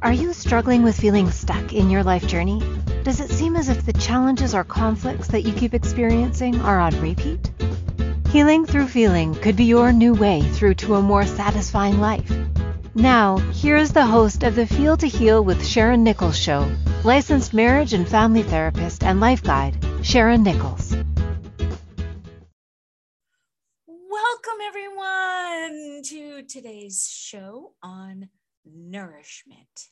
Are you struggling with feeling stuck in your life journey? Does it seem as if the challenges or conflicts that you keep experiencing are on repeat? Healing through feeling could be your new way through to a more satisfying life. Now, here is the host of the Feel to Heal with Sharon Nichols show, licensed marriage and family therapist and life guide, Sharon Nichols. Welcome, everyone, to today's show on nourishment.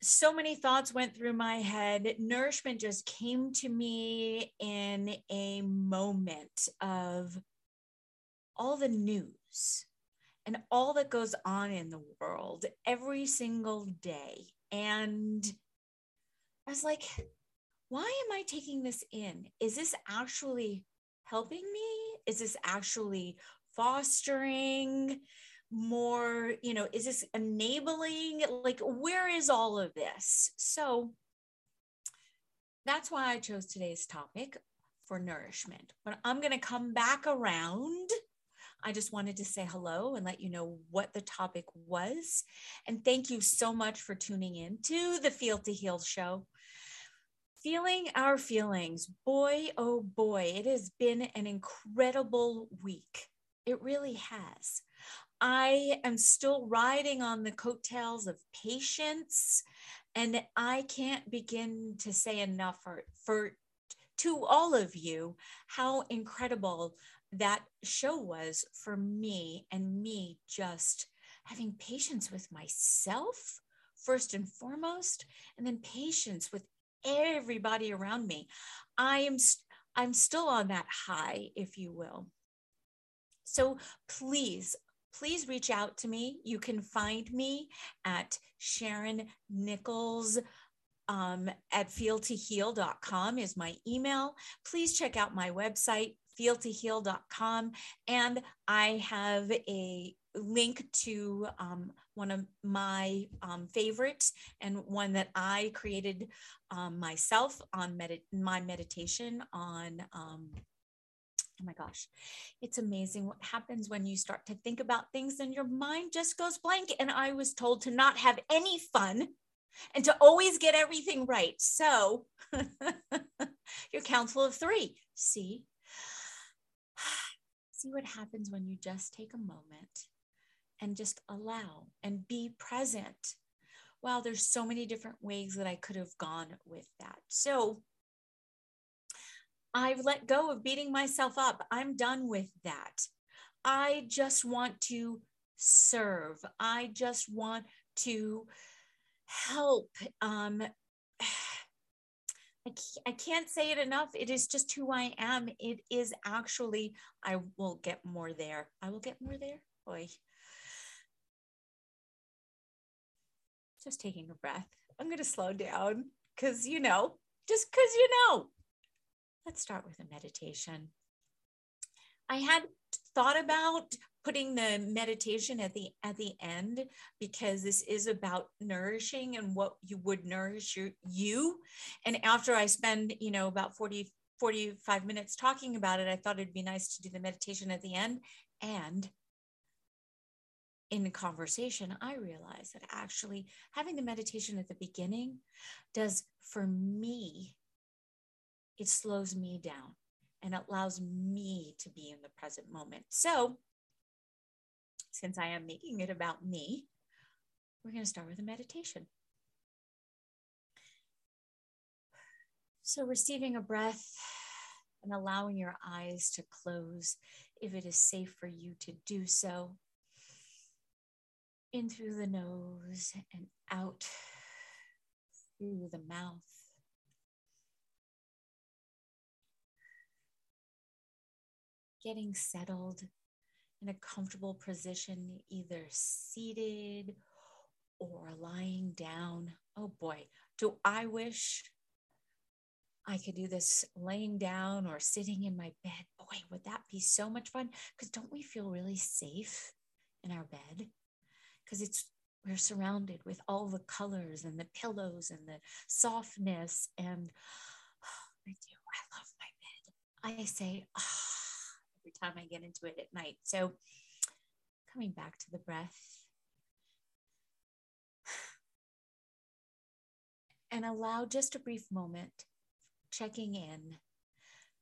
So many thoughts went through my head. Nourishment just came to me in a moment of all the news and all that goes on in the world every single day. And I was like, why am I taking this in? Is this actually helping me? Is this actually fostering more, you know, is this enabling? Like, where is all of this? So that's why I chose today's topic for nourishment. But I'm going to come back around I just wanted to say hello and let you know what the topic was. And thank you so much for tuning in to the Feel to Heal show. Feeling our feelings. Boy, oh boy, it has been an incredible week. It really has. I am still riding on the coattails of patience, and I can't begin to say enough for, for to all of you how incredible that show was for me and me just having patience with myself first and foremost and then patience with everybody around me. I am i'm still on that high if you will. So please please reach out to me you can find me at sharon nichols um, at feeltoheal.com is my email. Please check out my website, feeltoheal.com. And I have a link to um, one of my um, favorites and one that I created um, myself on med- my meditation on. Oh my gosh, it's amazing what happens when you start to think about things and your mind just goes blank. And I was told to not have any fun and to always get everything right. So, your council of three. See, see what happens when you just take a moment and just allow and be present. Wow, there's so many different ways that I could have gone with that. So I've let go of beating myself up. I'm done with that. I just want to serve. I just want to help. Um, I can't say it enough. It is just who I am. It is actually, I will get more there. I will get more there. Boy. Just taking a breath. I'm going to slow down because, you know, just because you know. Let's start with a meditation. I had thought about putting the meditation at the at the end because this is about nourishing and what you would nourish your, you and after i spend you know about 40 45 minutes talking about it i thought it'd be nice to do the meditation at the end and in conversation i realized that actually having the meditation at the beginning does for me it slows me down and allows me to be in the present moment so since I am making it about me, we're going to start with a meditation. So, receiving a breath and allowing your eyes to close if it is safe for you to do so. In through the nose and out through the mouth. Getting settled in a comfortable position, either seated or lying down. Oh boy, do I wish I could do this laying down or sitting in my bed. Boy, would that be so much fun? Because don't we feel really safe in our bed? Because it's we're surrounded with all the colors and the pillows and the softness. And oh, I do, I love my bed. I say, oh, time I get into it at night. So coming back to the breath. and allow just a brief moment checking in,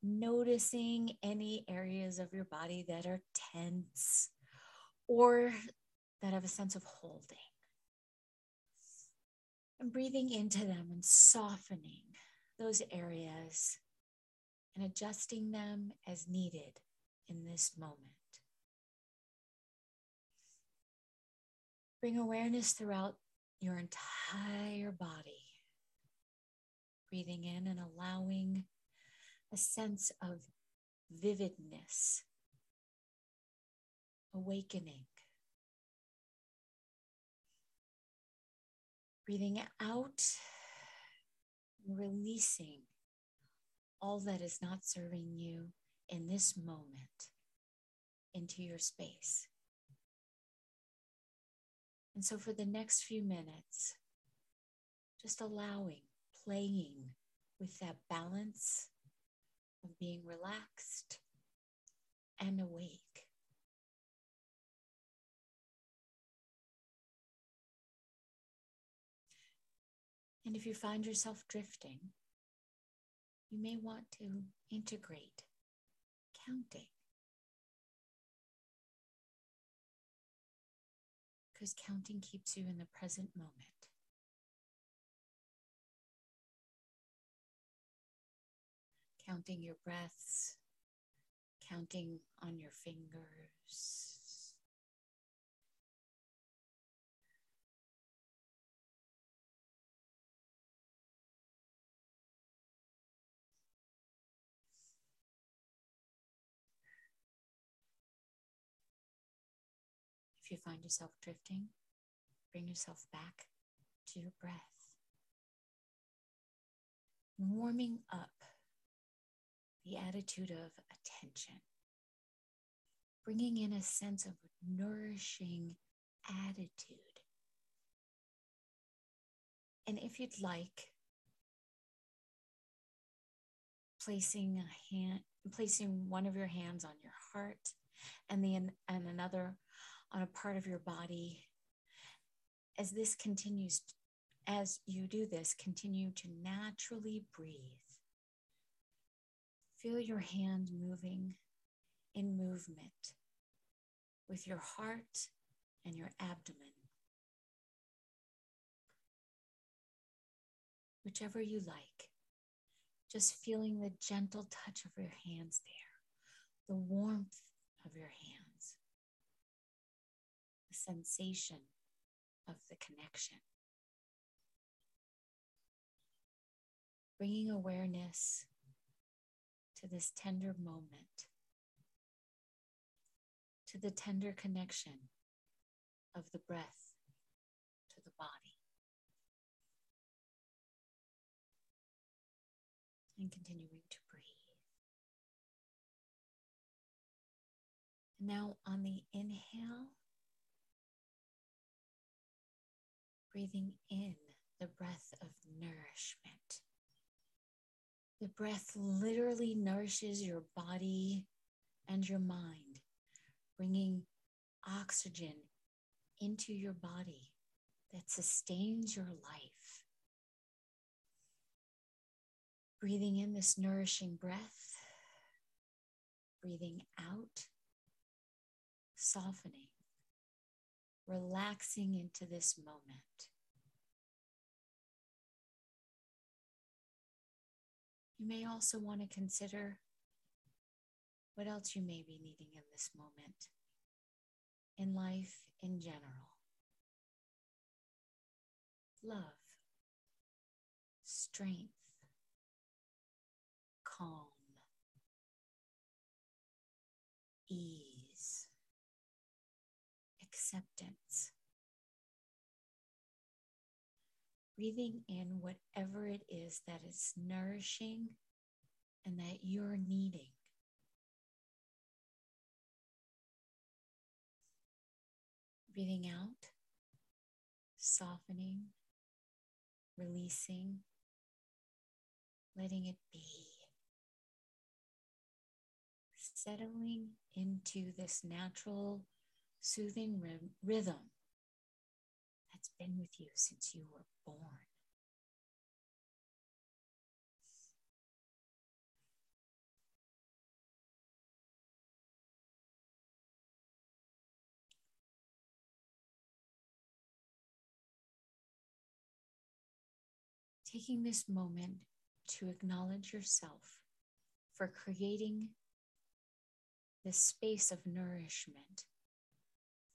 noticing any areas of your body that are tense or that have a sense of holding. And breathing into them and softening those areas and adjusting them as needed in this moment. Bring awareness throughout your entire body. Breathing in and allowing a sense of vividness, awakening. Breathing out releasing all that is not serving you in this moment into your space. And so, for the next few minutes, just allowing, playing with that balance of being relaxed and awake. And if you find yourself drifting, you may want to integrate counting. Because counting keeps you in the present moment. Counting your breaths, counting on your fingers. If you find yourself drifting, bring yourself back to your breath. Warming up the attitude of attention, bringing in a sense of nourishing attitude. And if you'd like, placing a hand, placing one of your hands on your heart and the and another on a part of your body. As this continues, as you do this, continue to naturally breathe. Feel your hand moving in movement with your heart and your abdomen. Whichever you like, just feeling the gentle touch of your hands there, the warmth of your hands sensation of the connection. Bringing awareness to this tender moment, to the tender connection of the breath to the body. And continuing to breathe. Now, on the inhale, breathing in the breath of nourishment. The breath literally nourishes your body and your mind, bringing oxygen into your body that sustains your life. Breathing in this nourishing breath, breathing out, softening relaxing into this moment. You may also want to consider what else you may be needing in this moment, in life in general. Love, strength, calm, ease acceptance. Breathing in whatever it is that is nourishing and that you're needing. Breathing out, softening, releasing, letting it be. Settling into this natural soothing rhythm been with you since you were born. Taking this moment to acknowledge yourself for creating this space of nourishment,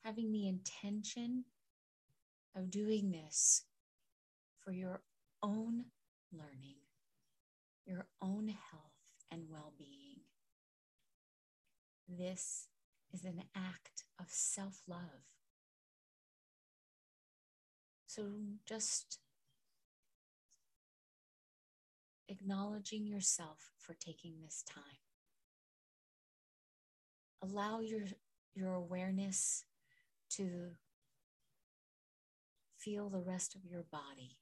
having the intention of doing this for your own learning, your own health and well being. This is an act of self love. So just acknowledging yourself for taking this time. Allow your, your awareness to feel the rest of your body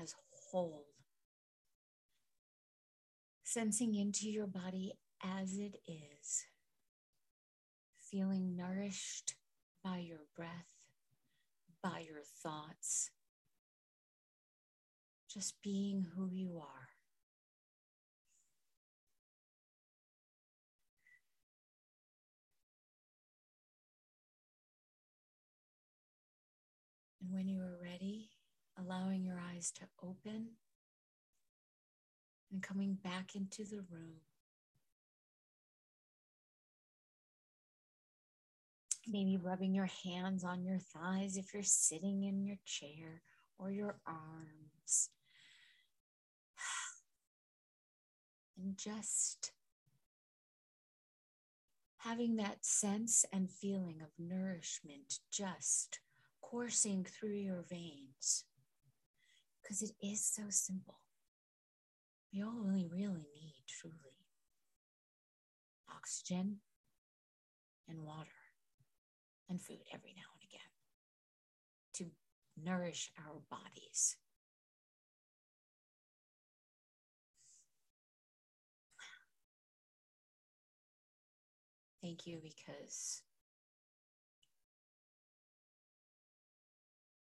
as whole. Sensing into your body as it is, feeling nourished by your breath, by your thoughts, just being who you are. And when you are ready, allowing your eyes to open and coming back into the room. Maybe rubbing your hands on your thighs if you're sitting in your chair or your arms. And just having that sense and feeling of nourishment just coursing through your veins because it is so simple. We all only really need truly oxygen and water and food every now and again to nourish our bodies. Thank you because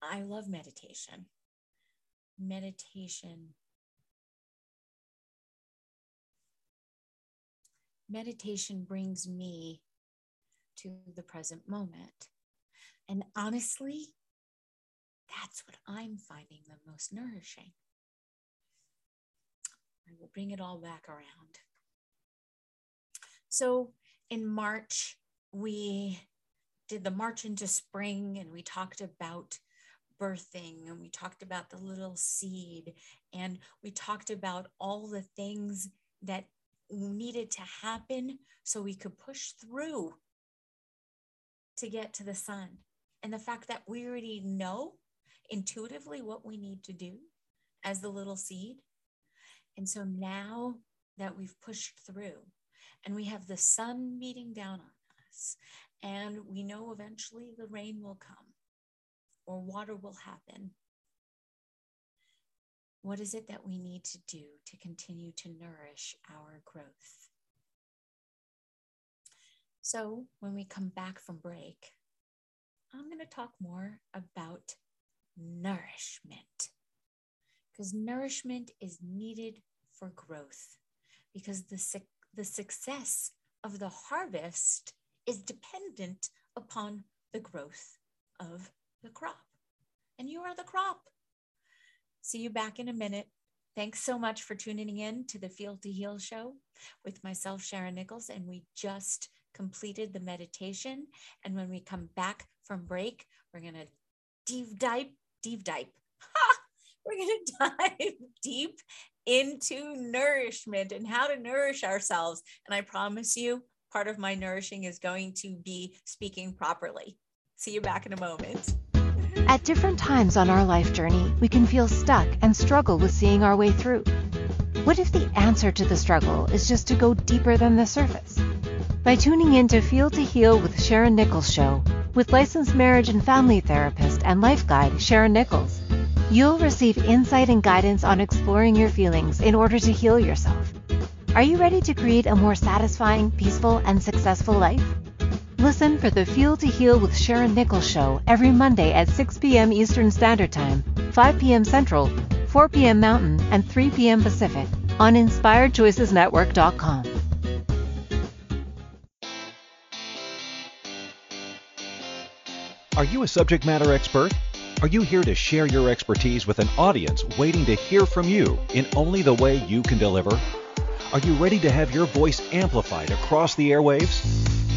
I love meditation. Meditation. Meditation brings me to the present moment. And honestly, that's what I'm finding the most nourishing. I will bring it all back around. So in March, we did the March into Spring and we talked about birthing and we talked about the little seed and we talked about all the things that needed to happen so we could push through to get to the sun. And the fact that we already know intuitively what we need to do as the little seed. And so now that we've pushed through and we have the sun beating down on us and we know eventually the rain will come or water will happen. What is it that we need to do to continue to nourish our growth? So, when we come back from break, I'm going to talk more about nourishment because nourishment is needed for growth because the, the success of the harvest is dependent upon the growth of the crop. And you are the crop. See you back in a minute. Thanks so much for tuning in to the Feel to Heal show with myself, Sharon Nichols. And we just completed the meditation. And when we come back from break, we're going to deep dive, deep dive. We're going to dive deep into nourishment and how to nourish ourselves. And I promise you, part of my nourishing is going to be speaking properly. See you back in a moment. At different times on our life journey, we can feel stuck and struggle with seeing our way through. What if the answer to the struggle is just to go deeper than the surface? By tuning in to Feel to Heal with Sharon Nichols Show, with licensed marriage and family therapist and life guide Sharon Nichols, you'll receive insight and guidance on exploring your feelings in order to heal yourself. Are you ready to create a more satisfying, peaceful, and successful life? Listen for the Feel to Heal with Sharon Nichols show every Monday at 6 p.m. Eastern Standard Time, 5 p.m. Central, 4 p.m. Mountain, and 3 p.m. Pacific on InspiredChoicesNetwork.com. Are you a subject matter expert? Are you here to share your expertise with an audience waiting to hear from you in only the way you can deliver? Are you ready to have your voice amplified across the airwaves?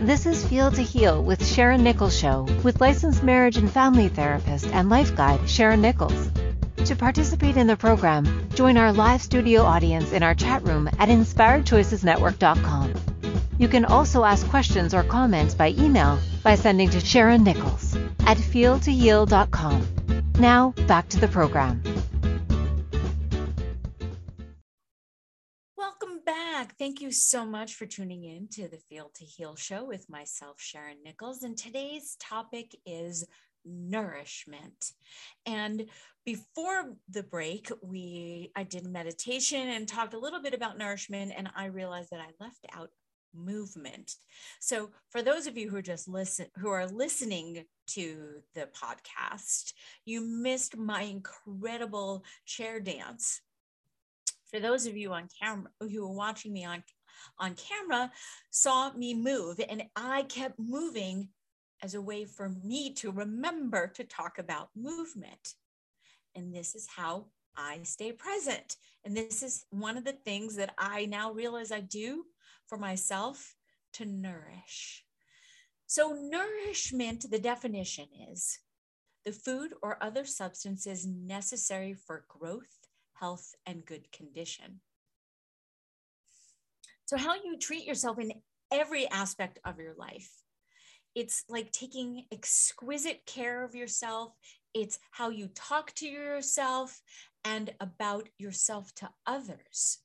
This is Feel to Heal with Sharon Nichols Show with licensed marriage and family therapist and life guide Sharon Nichols. To participate in the program, join our live studio audience in our chat room at inspiredchoicesnetwork.com. You can also ask questions or comments by email by sending to Sharon Nichols at feeltoheal.com. Now, back to the program. Back. Thank you so much for tuning in to the Feel to Heal show with myself, Sharon Nichols. And today's topic is nourishment. And before the break, we I did meditation and talked a little bit about nourishment, and I realized that I left out movement. So for those of you who are just listen who are listening to the podcast, you missed my incredible chair dance. For those of you on camera who are watching me on on camera saw me move and I kept moving as a way for me to remember to talk about movement. And this is how I stay present. And this is one of the things that I now realize I do for myself to nourish. So, nourishment, the definition is the food or other substances necessary for growth, health, and good condition. So, how you treat yourself in every aspect of your life. It's like taking exquisite care of yourself. It's how you talk to yourself and about yourself to others.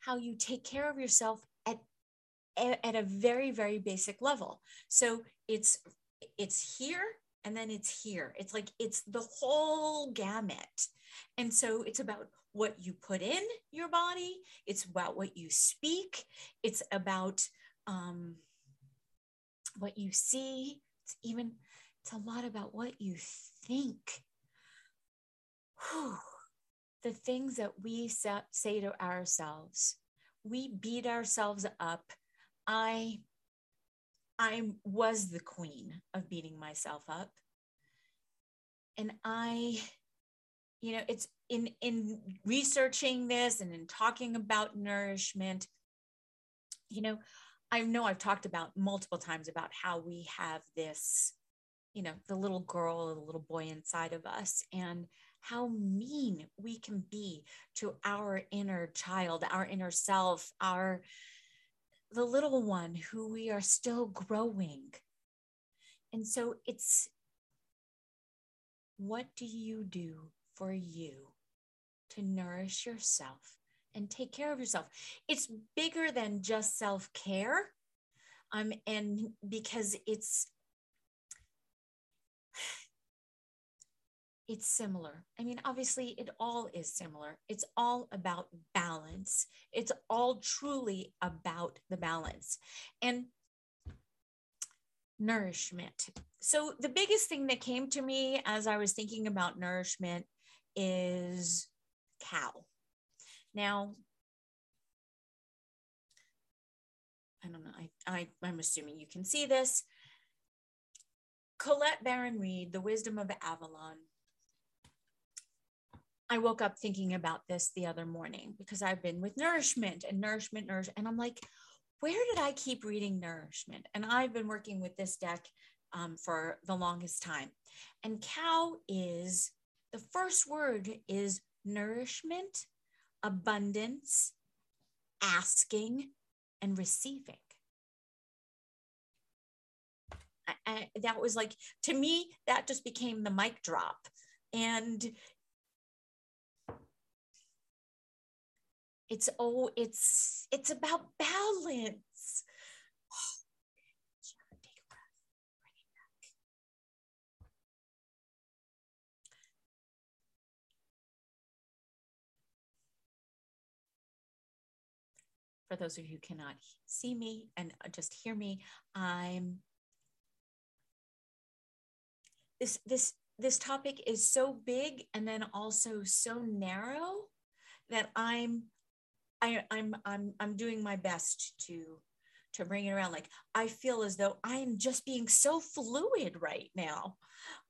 How you take care of yourself at at a very very basic level so it's it's here and then it's here. It's like it's the whole gamut. And so it's about what you put in your body. It's about what you speak. It's about um, what you see. It's even it's a lot about what you think. Whew. the things that we say to ourselves we beat ourselves up. I I was the queen of beating myself up. And I, you know, it's in in researching this and in talking about nourishment, you know, I know I've talked about multiple times about how we have this, you know, the little girl or the little boy inside of us and how mean we can be to our inner child, our inner self, our the little one who we are still growing. And so it's what do you do for you to nourish yourself and take care of yourself? It's bigger than just self care. Um, and because it's it's similar. I mean, obviously, it all is similar. It's all about balance. It's all truly about the balance and nourishment. So, the biggest thing that came to me as I was thinking about nourishment is cow. Now, I don't know, I, I, I'm assuming you can see this. Colette Baron Reid, The Wisdom of Avalon, I woke up thinking about this the other morning because I've been with nourishment and nourishment, nourish, and I'm like, where did I keep reading nourishment? And I've been working with this deck um, for the longest time. And cow is the first word is nourishment, abundance, asking, and receiving. I, I, that was like to me that just became the mic drop and it's oh it's it's about balance. For those of you who cannot see me and uh, just hear me i'm this this this topic is so big and then also so narrow that i'm I, I'm I'm I'm doing my best to to bring it around. Like I feel as though I am just being so fluid right now.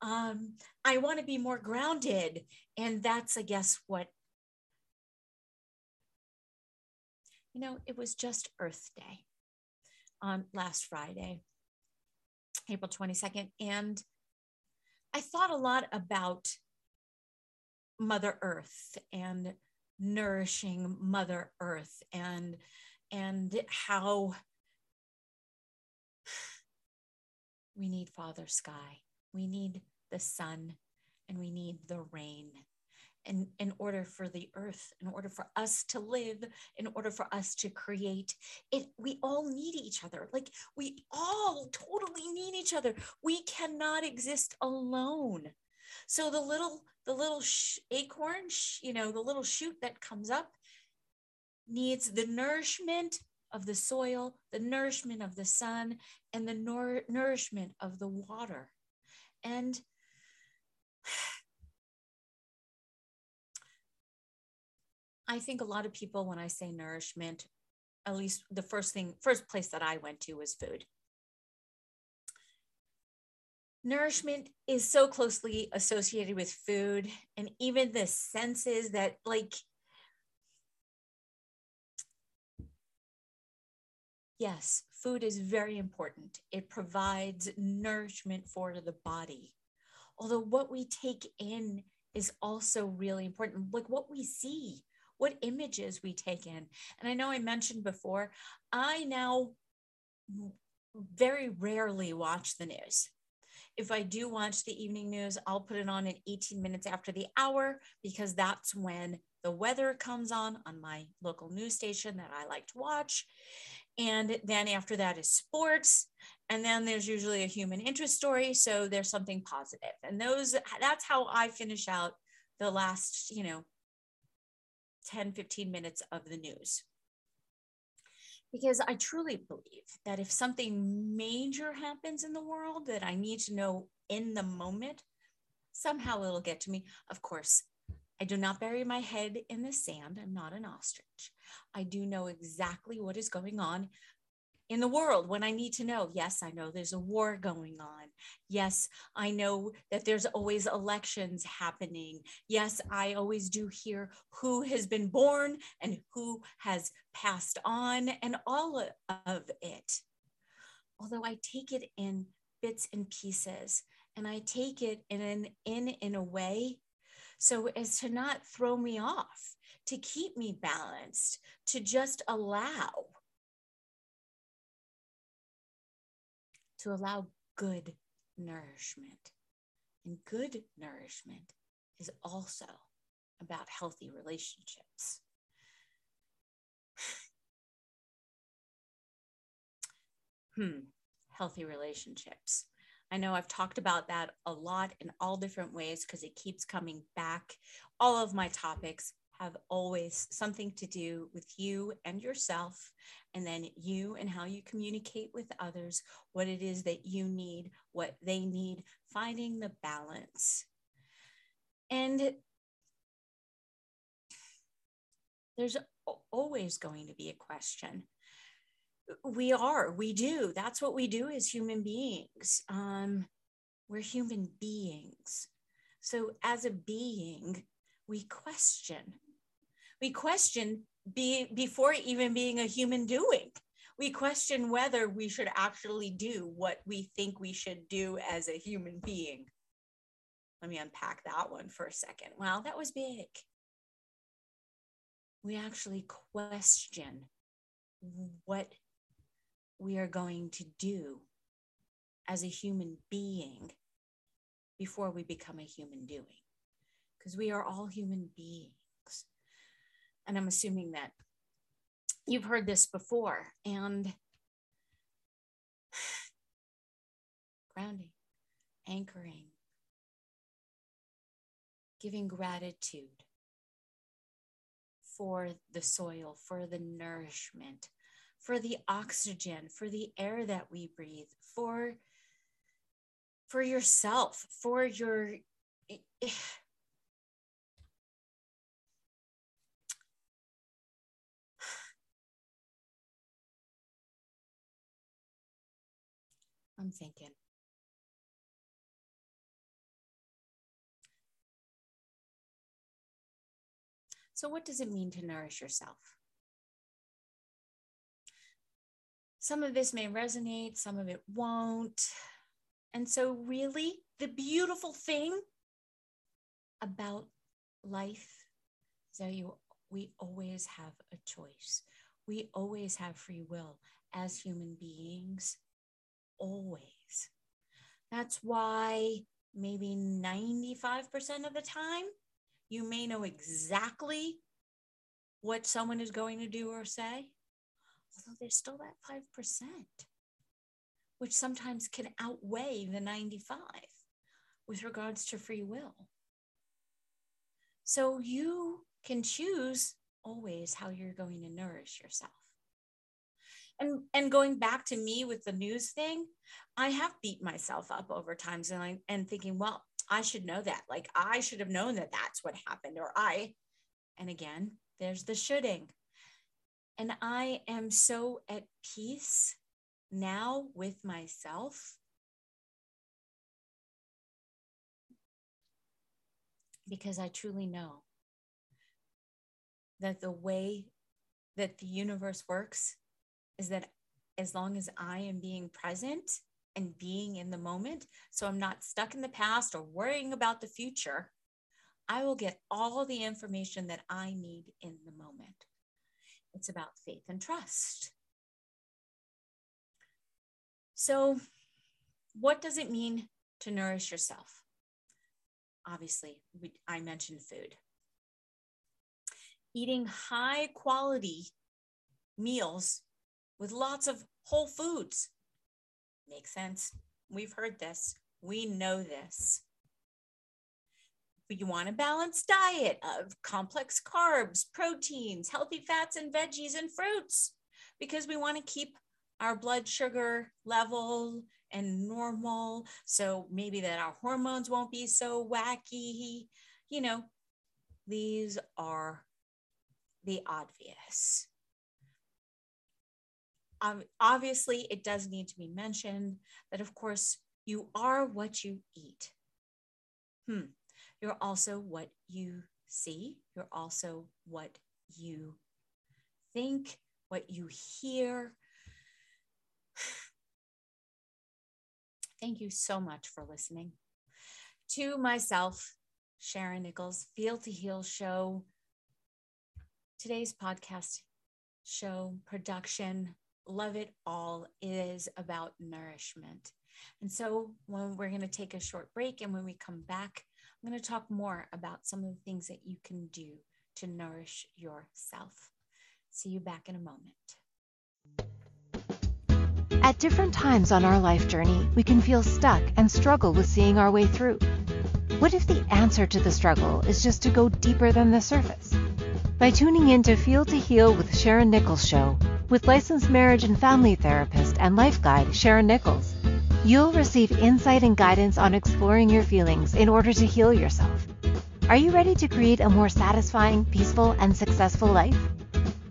Um, I want to be more grounded, and that's I guess what you know. It was just Earth Day on last Friday, April twenty second, and I thought a lot about Mother Earth and nourishing Mother Earth and and how we need Father Sky, we need the sun, and we need the rain. And in order for the earth, in order for us to live, in order for us to create, it we all need each other. Like we all totally need each other. We cannot exist alone. So the little the little sh- acorn, sh- you know, the little shoot that comes up needs the nourishment of the soil, the nourishment of the sun, and the nour- nourishment of the water. And I think a lot of people, when I say nourishment, at least the first thing, first place that I went to was food. Nourishment is so closely associated with food and even the senses that, like, yes, food is very important. It provides nourishment for the body. Although what we take in is also really important, like what we see, what images we take in. And I know I mentioned before, I now very rarely watch the news. If I do watch the evening news, I'll put it on in 18 minutes after the hour because that's when the weather comes on on my local news station that I like to watch. And then after that is sports. And then there's usually a human interest story. So there's something positive. And those, that's how I finish out the last, you know, 10, 15 minutes of the news. Because I truly believe that if something major happens in the world that I need to know in the moment, somehow it'll get to me. Of course, I do not bury my head in the sand. I'm not an ostrich. I do know exactly what is going on in the world when I need to know. Yes, I know there's a war going on. Yes, I know that there's always elections happening. Yes, I always do hear who has been born and who has passed on and all of it. Although I take it in bits and pieces and I take it in an in in a way so as to not throw me off, to keep me balanced, to just allow to allow good nourishment. And good nourishment is also about healthy relationships. hmm, healthy relationships. I know I've talked about that a lot in all different ways because it keeps coming back. All of my topics have always something to do with you and yourself, and then you and how you communicate with others, what it is that you need, what they need, finding the balance. And there's always going to be a question. We are we do. That's what we do as human beings. Um, we're human beings. So as a being we question we question be, before even being a human doing we question whether we should actually do what we think we should do as a human being let me unpack that one for a second wow that was big we actually question what we are going to do as a human being before we become a human doing. Because we are all human beings. And I'm assuming that you've heard this before. And grounding, anchoring, giving gratitude, for the soil, for the nourishment, for the oxygen, for the air that we breathe, for for yourself, for your eh, I'm thinking. So, what does it mean to nourish yourself? Some of this may resonate, some of it won't. And so, really, the beautiful thing about life is that you, we always have a choice. We always have free will as human beings, always. That's why maybe 95% of the time you may know exactly what someone is going to do or say, although there's still that 5%, which sometimes can outweigh the 95 with regards to free will. So you can choose always how you're going to nourish yourself. And, and going back to me with the news thing, I have beat myself up over times and I and thinking, well, I should know that. Like I should have known that that's what happened, or I. And again, there's the shoulding. And I am so at peace now with myself because I truly know that the way that the universe works is that as long as I am being present and being in the moment. So I'm not stuck in the past or worrying about the future. I will get all the information that I need in the moment. It's about faith and trust. So, what does it mean to nourish yourself? Obviously, we, I mentioned food. Eating high quality meals with lots of whole foods Makes sense. We've heard this. We know this. But you want a balanced diet of complex carbs, proteins, healthy fats, and veggies and fruits because we want to keep our blood sugar level and normal. So maybe that our hormones won't be so wacky. You know, these are the obvious um, obviously, it does need to be mentioned that, of course, you are what you eat. Hmm. You're also what you see. You're also what you think, what you hear. Thank you so much for listening. To myself, Sharon Nichols, Feel to Heal Show, today's podcast show production love it all is about nourishment. And so, when we're going to take a short break, and when we come back, I'm going to talk more about some of the things that you can do to nourish yourself. See you back in a moment. At different times on our life journey, we can feel stuck and struggle with seeing our way through. What if the answer to the struggle is just to go deeper than the surface? By tuning in to Feel to Heal with Sharon Nichols Show, with licensed marriage and family therapist and life guide Sharon Nichols. You'll receive insight and guidance on exploring your feelings in order to heal yourself. Are you ready to create a more satisfying, peaceful, and successful life?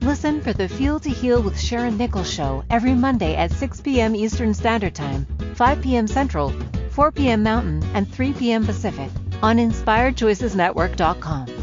Listen for the Feel to Heal with Sharon Nichols show every Monday at 6 p.m. Eastern Standard Time, 5 p.m. Central, 4 p.m. Mountain, and 3 p.m. Pacific on InspiredChoicesNetwork.com.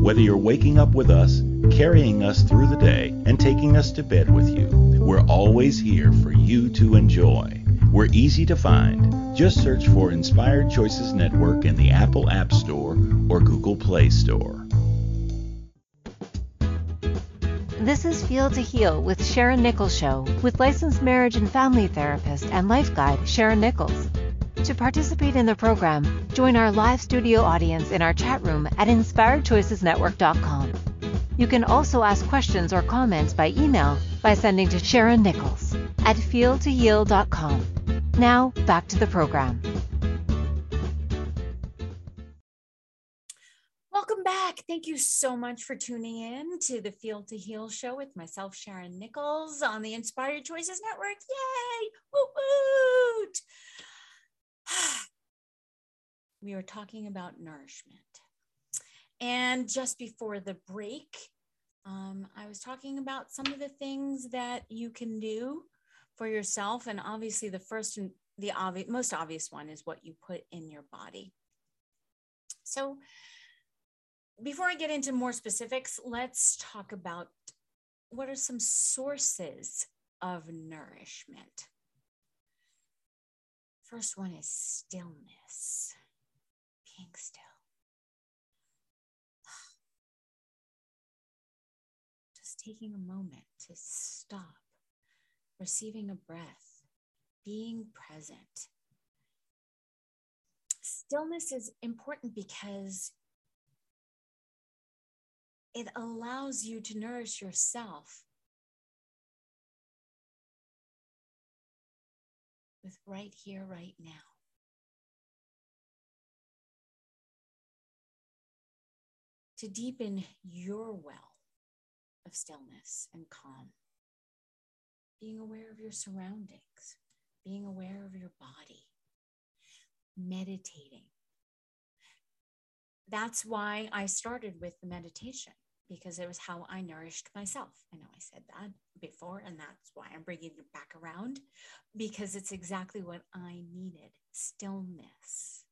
Whether you're waking up with us, carrying us through the day, and taking us to bed with you, we're always here for you to enjoy. We're easy to find. Just search for Inspired Choices Network in the Apple App Store or Google Play Store. This is Feel to Heal with Sharon Nichols Show with licensed marriage and family therapist and life guide Sharon Nichols. To participate in the program, join our live studio audience in our chat room at inspiredchoicesnetwork.com. You can also ask questions or comments by email by sending to Sharon Nichols at feeltoheal.com. Now, back to the program. Welcome back. Thank you so much for tuning in to the Feel to Heal show with myself, Sharon Nichols, on the Inspired Choices Network. Yay! Woo woot! We were talking about nourishment. And just before the break, um, I was talking about some of the things that you can do for yourself. And obviously, the first and the most obvious one is what you put in your body. So, before I get into more specifics, let's talk about what are some sources of nourishment. First one is stillness, being still. Just taking a moment to stop, receiving a breath, being present. Stillness is important because it allows you to nourish yourself with right here, right now. To deepen your well of stillness and calm, being aware of your surroundings, being aware of your body, meditating. That's why I started with the meditation because it was how I nourished myself. I know I said that before, and that's why I'm bringing it back around because it's exactly what I needed stillness.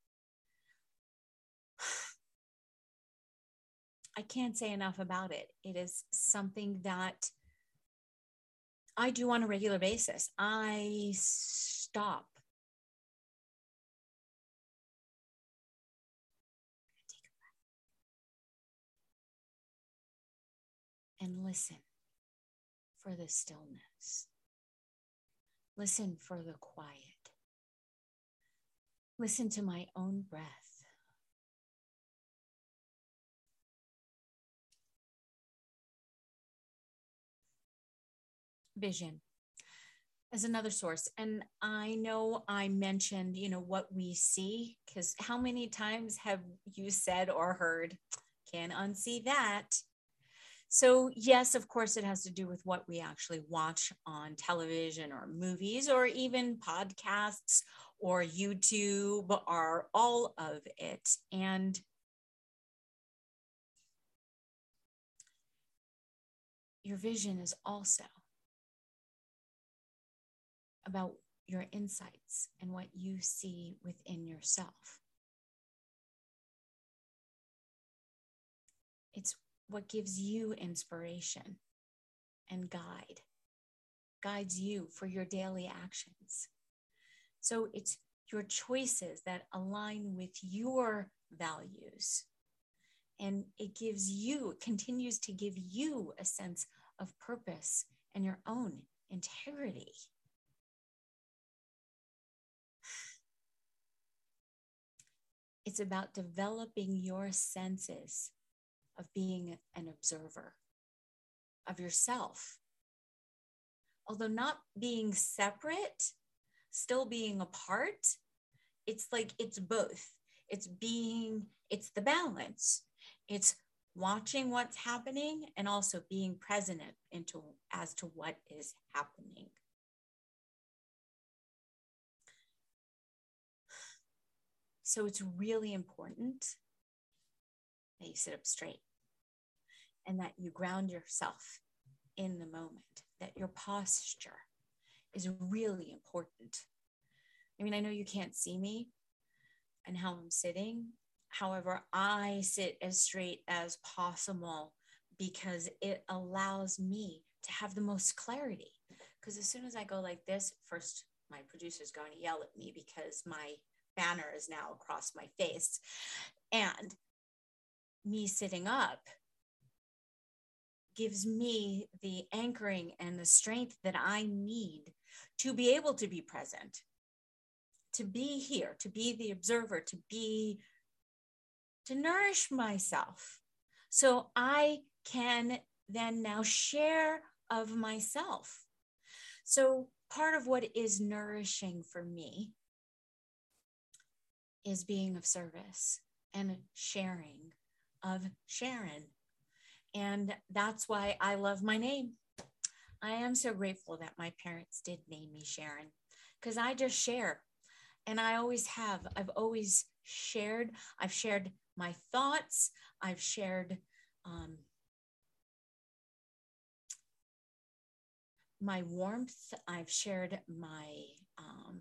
I can't say enough about it. It is something that I do on a regular basis. I stop and listen for the stillness. Listen for the quiet. Listen to my own breath. Vision as another source. And I know I mentioned, you know, what we see, because how many times have you said or heard, can't unsee that? So, yes, of course, it has to do with what we actually watch on television or movies or even podcasts or YouTube or all of it. And your vision is also about your insights and what you see within yourself. It's what gives you inspiration and guide, guides you for your daily actions. So it's your choices that align with your values. And it gives you, continues to give you a sense of purpose and your own integrity. It's about developing your senses of being an observer of yourself. Although not being separate, still being apart, it's like it's both. It's being, it's the balance. It's watching what's happening and also being present into as to what is happening. So it's really important that you sit up straight and that you ground yourself in the moment, that your posture is really important. I mean, I know you can't see me and how I'm sitting. However, I sit as straight as possible because it allows me to have the most clarity. Because as soon as I go like this, first, my producer's going to yell at me because my banner is now across my face. And me sitting up gives me the anchoring and the strength that I need to be able to be present, to be here, to be the observer, to be, to nourish myself. So I can then now share of myself. So part of what is nourishing for me is being of service and sharing of Sharon. And that's why I love my name. I am so grateful that my parents did name me Sharon because I just share. And I always have. I've always shared. I've shared my thoughts. I've shared um, my warmth. I've shared my um,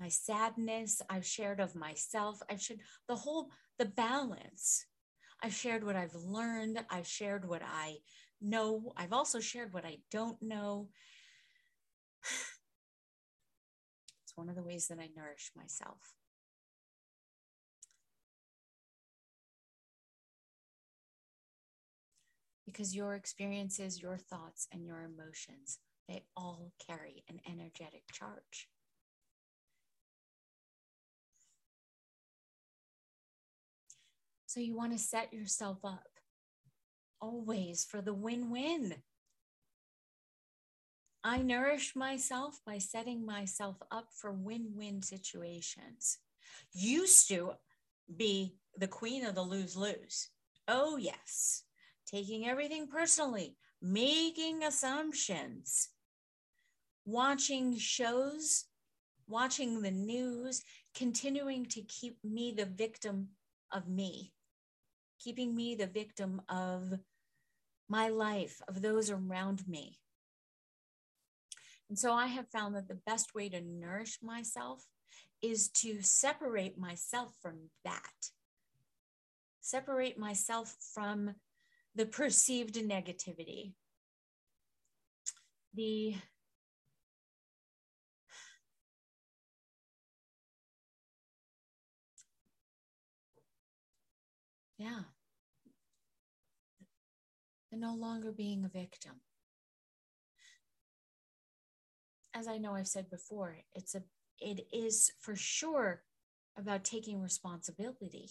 my sadness. I've shared of myself. I've shared the whole the balance. I've shared what I've learned. I've shared what I know. I've also shared what I don't know. It's one of the ways that I nourish myself. Because your experiences, your thoughts, and your emotions, they all carry an energetic charge. So you want to set yourself up always for the win win. I nourish myself by setting myself up for win win situations. Used to be the queen of the lose lose. Oh, yes. Taking everything personally, making assumptions, watching shows, watching the news, continuing to keep me the victim of me keeping me the victim of my life, of those around me. And so I have found that the best way to nourish myself is to separate myself from that, separate myself from the perceived negativity. The Yeah. And no longer being a victim. As I know I've said before, it's a it is for sure about taking responsibility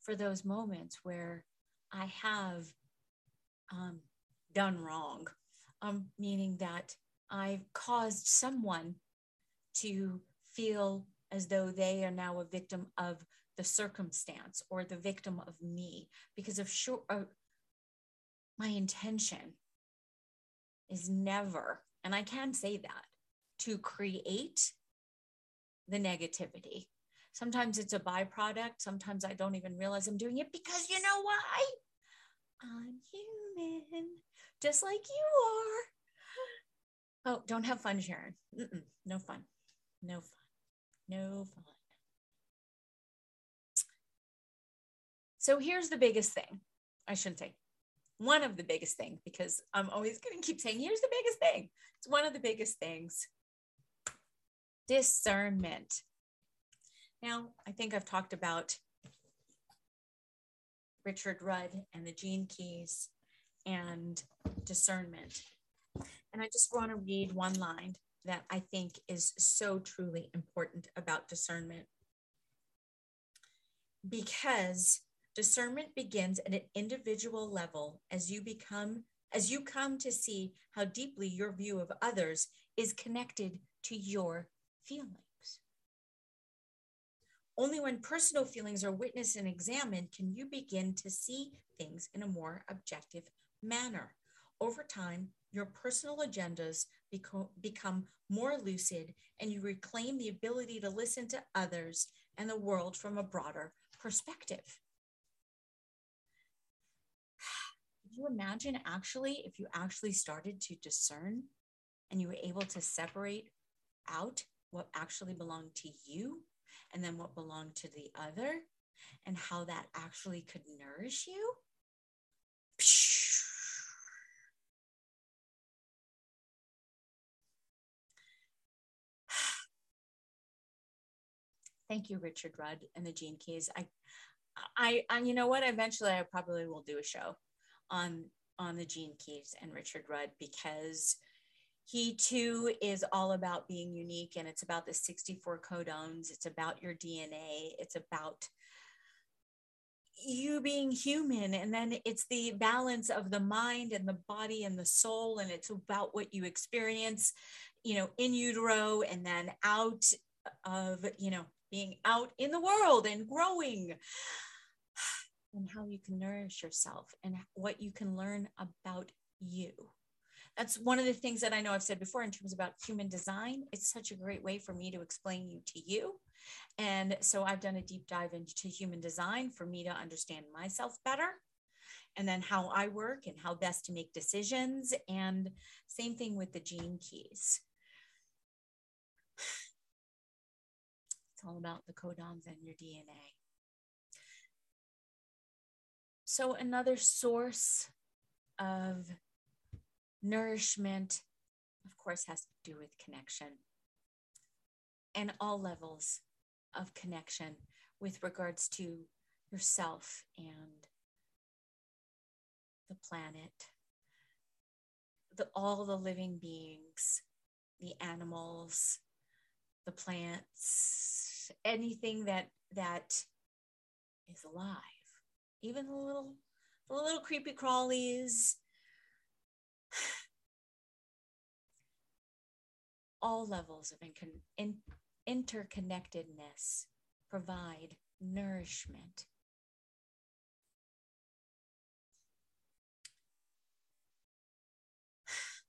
for those moments where I have um, done wrong, um, meaning that I've caused someone to feel as though they are now a victim of the circumstance or the victim of me because of sure uh, my intention is never and i can say that to create the negativity. Sometimes it's a byproduct. Sometimes i don't even realize i'm doing it because you know why? I'm human just like you are. Oh don't have fun sharon. Mm-mm, no fun. No fun. No fun. So here's the biggest thing. I shouldn't say one of the biggest things because I'm always going to keep saying, here's the biggest thing. It's one of the biggest things discernment. Now, I think I've talked about Richard Rudd and the gene keys and discernment. And I just want to read one line that I think is so truly important about discernment. Because Discernment begins at an individual level as you become as you come to see how deeply your view of others is connected to your feelings. Only when personal feelings are witnessed and examined can you begin to see things in a more objective manner. Over time, your personal agendas beco- become more lucid and you reclaim the ability to listen to others and the world from a broader perspective. You imagine actually if you actually started to discern and you were able to separate out what actually belonged to you and then what belonged to the other and how that actually could nourish you? Thank you, Richard Rudd and the Gene Keys. I, I, I, you know what? Eventually, I probably will do a show on on the Gene Keys and Richard Rudd because he too is all about being unique and it's about the 64 codons. It's about your DNA. It's about you being human. And then it's the balance of the mind and the body and the soul. And it's about what you experience, you know, in utero and then out of, you know, being out in the world and growing and how you can nourish yourself and what you can learn about you that's one of the things that I know I've said before in terms about human design. It's such a great way for me to explain you to you. And so I've done a deep dive into human design for me to understand myself better and then how I work and how best to make decisions. And same thing with the gene keys. It's all about the codons and your DNA. So, another source of nourishment, of course, has to do with connection and all levels of connection with regards to yourself and the planet, the, all the living beings, the animals, the plants, anything that that is alive, even the little the little creepy crawlies, all levels of in, interconnectedness provide nourishment.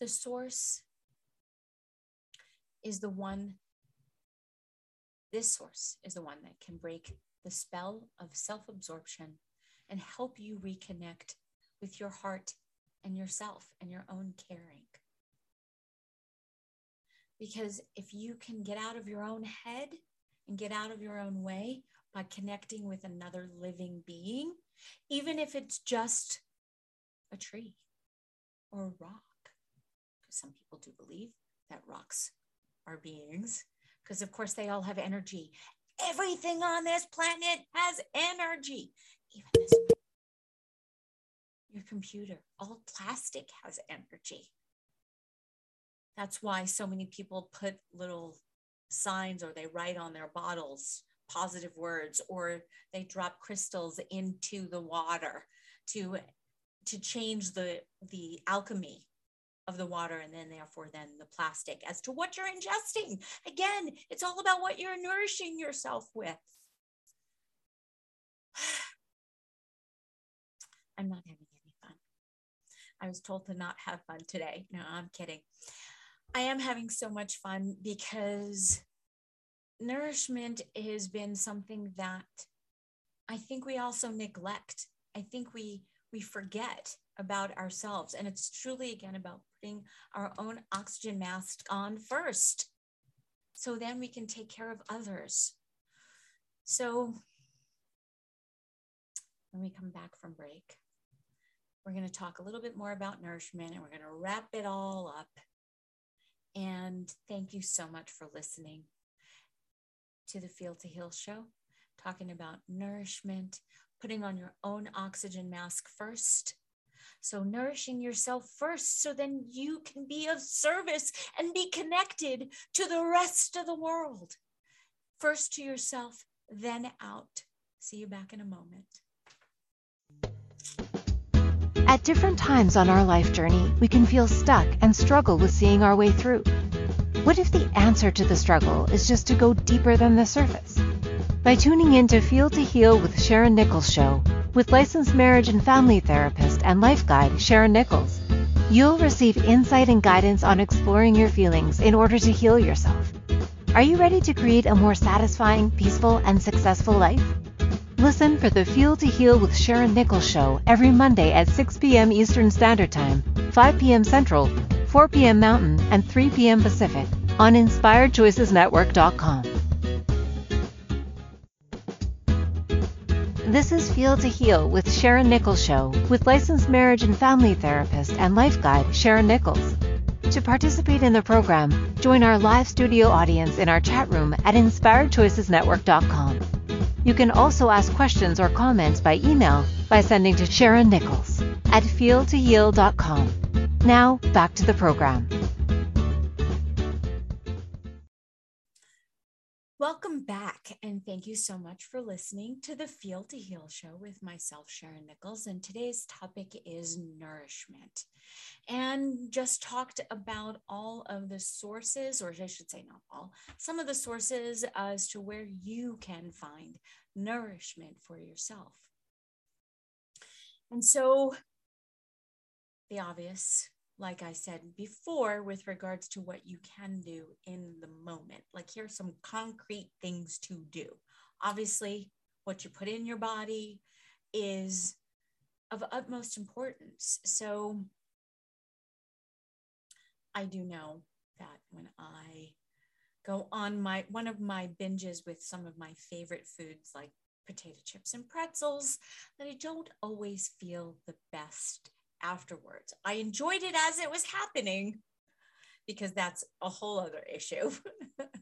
The source is the one, this source is the one that can break the spell of self absorption and help you reconnect with your heart and yourself and your own caring. Because if you can get out of your own head and get out of your own way by connecting with another living being, even if it's just a tree or a rock, because some people do believe that rocks are beings, because of course they all have energy. Everything on this planet has energy, even this your computer. All plastic has energy. That's why so many people put little signs or they write on their bottles positive words or they drop crystals into the water to to change the the alchemy of the water and then therefore then the plastic as to what you're ingesting again it's all about what you're nourishing yourself with i'm not having any fun. I was told to not have fun today. No, I'm kidding. I am having so much fun because nourishment has been something that I think we also neglect. I think we we forget about ourselves and it's truly again about putting our own oxygen mask on first. So then we can take care of others. So when we come back from break, we're going to talk a little bit more about nourishment and we're going to wrap it all up. And thank you so much for listening to the Feel to Heal show, talking about nourishment, putting on your own oxygen mask first. So, nourishing yourself first so then you can be of service and be connected to the rest of the world. First to yourself, then out. See you back in a moment. At different times on our life journey, we can feel stuck and struggle with seeing our way through. What if the answer to the struggle is just to go deeper than the surface? By tuning in to Feel to Heal with Sharon Nichols show, with licensed marriage and family therapist and life guide Sharon Nichols, you'll receive insight and guidance on exploring your feelings in order to heal yourself. Are you ready to create a more satisfying, peaceful, and successful life? Listen for the Feel to Heal with Sharon Nichols show every Monday at 6 p.m. Eastern Standard Time, 5 p.m. Central, 4 p.m. Mountain, and 3 p.m. Pacific on InspiredChoicesNetwork.com. This is Feel to Heal with Sharon Nichols Show with licensed marriage and family therapist and life guide Sharon Nichols. To participate in the program, join our live studio audience in our chat room at InspiredChoicesNetwork.com. You can also ask questions or comments by email by sending to Sharon Nichols at feeltoheal.com. Now, back to the program. Welcome back, and thank you so much for listening to the Feel to Heal show with myself, Sharon Nichols. And today's topic is nourishment. And just talked about all of the sources, or I should say, not all, some of the sources as to where you can find nourishment for yourself. And so, the obvious like I said before, with regards to what you can do in the moment. Like, here's some concrete things to do. Obviously, what you put in your body is of utmost importance. So, I do know that when I go on my one of my binges with some of my favorite foods like potato chips and pretzels that I don't always feel the best afterwards. I enjoyed it as it was happening because that's a whole other issue.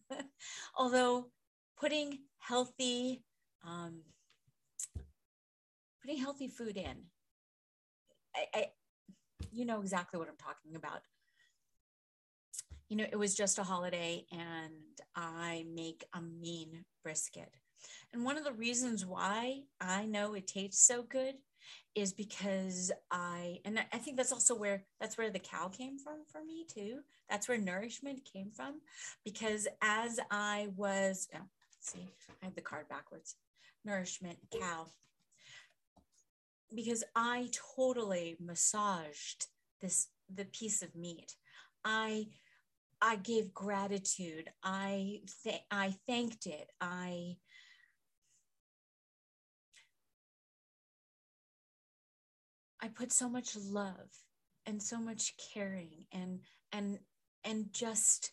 Although putting healthy, um, putting healthy food in, I, I, you know exactly what I'm talking about. You know, it was just a holiday and I make a mean brisket. And one of the reasons why I know it tastes so good is because I, and I think that's also where, that's where the cow came from for me too. That's where nourishment came from. Because as I was, oh, see, I have the card backwards nourishment, cow. Because I totally massaged this, the piece of meat. I, I gave gratitude. I, th- I thanked it. I, I put so much love and so much caring and and and just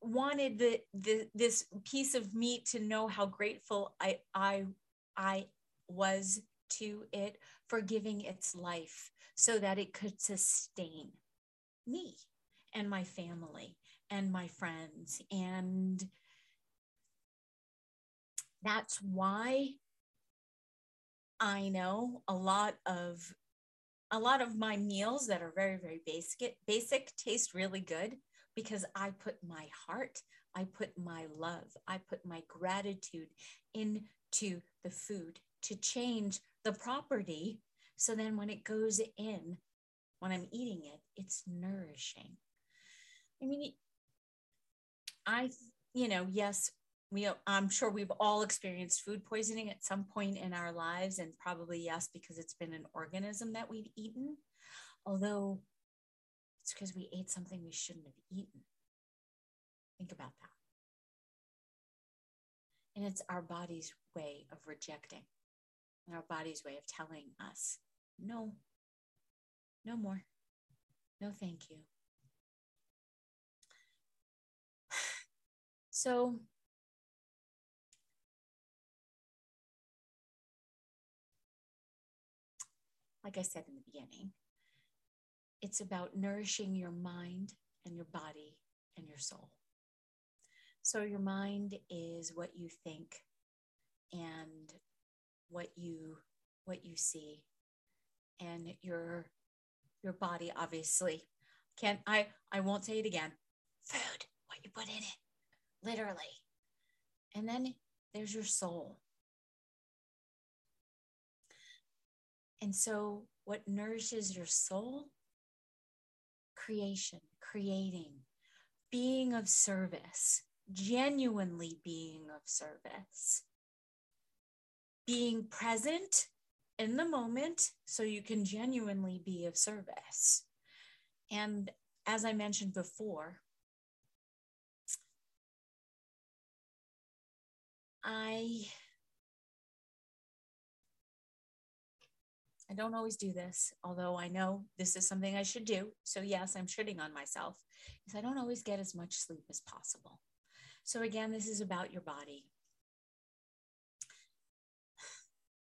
wanted the, the this piece of meat to know how grateful I I I was to it for giving its life so that it could sustain me and my family and my friends. And that's why I know a lot of a lot of my meals that are very very basic basic taste really good because I put my heart, I put my love, I put my gratitude into the food to change the property so then when it goes in when I'm eating it, it's nourishing. I mean, I, you know, yes, we i'm sure we've all experienced food poisoning at some point in our lives and probably yes because it's been an organism that we've eaten. Although it's because we ate something we shouldn't have eaten. Think about that. And it's our body's way of rejecting and our body's way of telling us no. No more. No thank you. So like I said in the beginning, it's about nourishing your mind and your body and your soul. So your mind is what you think and what you what you see and your your body obviously can't I I won't say it again. Food, what you put in it. Literally. And then there's your soul. And so, what nourishes your soul? Creation, creating, being of service, genuinely being of service, being present in the moment so you can genuinely be of service. And as I mentioned before, I I don't always do this, although I know this is something I should do. So, yes, I'm shitting on myself, is I don't always get as much sleep as possible. So, again, this is about your body.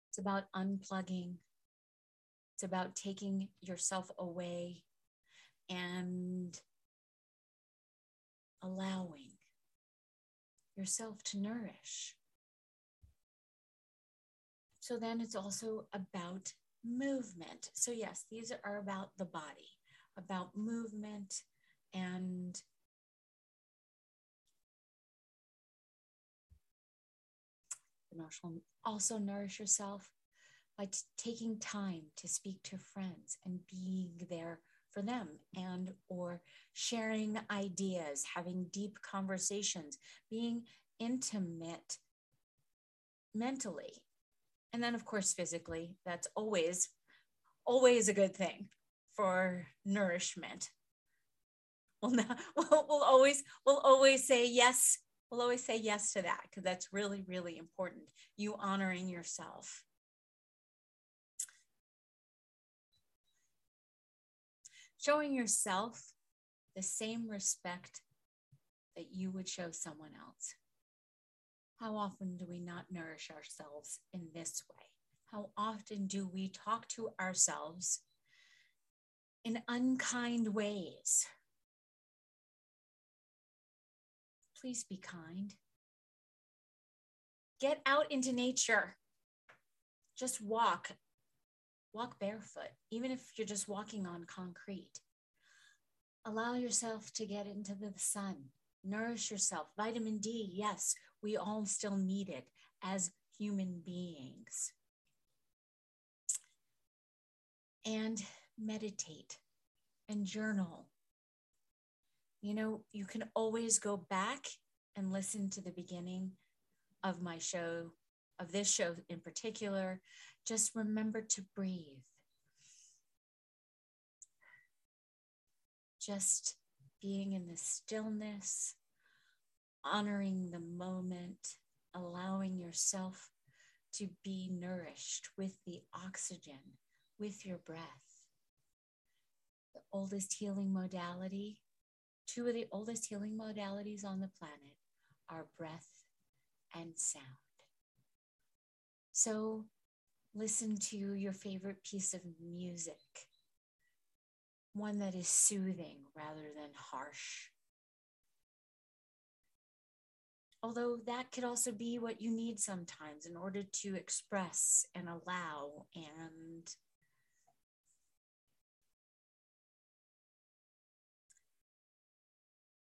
It's about unplugging, it's about taking yourself away and allowing yourself to nourish. So then it's also about movement. So, yes, these are about the body, about movement and also nourish yourself by t- taking time to speak to friends and being there for them and or sharing ideas having deep conversations being intimate mentally and then of course physically that's always always a good thing for nourishment. We'll, not, we'll, we'll always we'll always say yes we'll always say yes to that because that's really really important. You honoring yourself. Showing yourself the same respect that you would show someone else. How often do we not nourish ourselves in this way? How often do we talk to ourselves in unkind ways? Please be kind. Get out into nature. Just walk walk barefoot, even if you're just walking on concrete. Allow yourself to get into the sun, nourish yourself. Vitamin D, yes, we all still need it as human beings. And meditate and journal. You know, you can always go back and listen to the beginning of my show, of this show in particular, just remember to breathe. Just being in the stillness, honoring the moment, allowing yourself to be nourished with the oxygen, with your breath. The oldest healing modality, two of the oldest healing modalities on the planet are breath and sound. So listen to your favorite piece of music, one that is soothing rather than harsh. Although that could also be what you need sometimes in order to express and allow and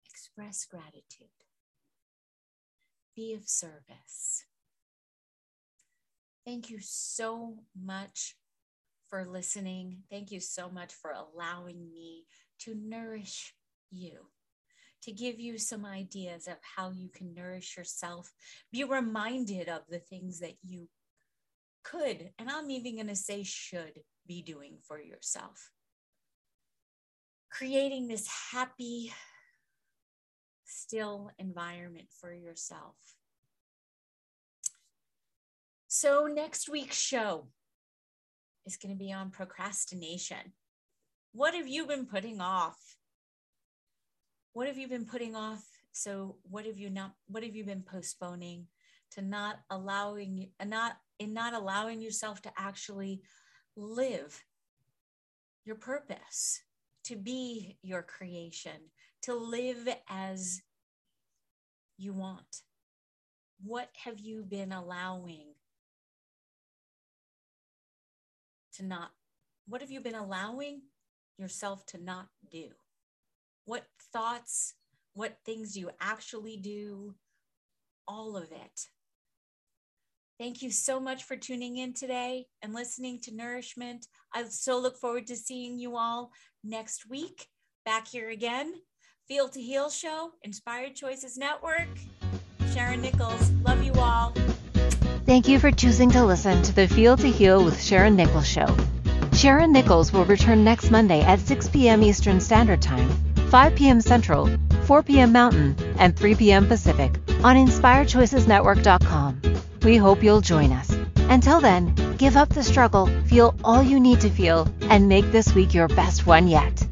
express gratitude. Be of service. Thank you so much for listening. Thank you so much for allowing me to nourish you, to give you some ideas of how you can nourish yourself. Be reminded of the things that you could, and I'm even going to say should be doing for yourself. Creating this happy, still environment for yourself. So, next week's show is going to be on procrastination. What have you been putting off? What have you been putting off? So, what have you not what have you been postponing to not allowing not in not allowing yourself to actually live your purpose, to be your creation, to live as you want? What have you been allowing to not, what have you been allowing yourself to not do? What thoughts, what things you actually do, all of it. Thank you so much for tuning in today and listening to Nourishment. I so look forward to seeing you all next week. Back here again. Feel to Heal Show, Inspired Choices Network. Sharon Nichols. Love you all. Thank you for choosing to listen to the Feel to Heal with Sharon Nichols show. Sharon Nichols will return next Monday at 6 p.m. Eastern Standard Time, 5 p.m. Central, 4 p.m. Mountain, and 3 p.m. Pacific on InspiredChoicesNetwork.com. We hope you'll join us. Until then, give up the struggle, feel all you need to feel, and make this week your best one yet.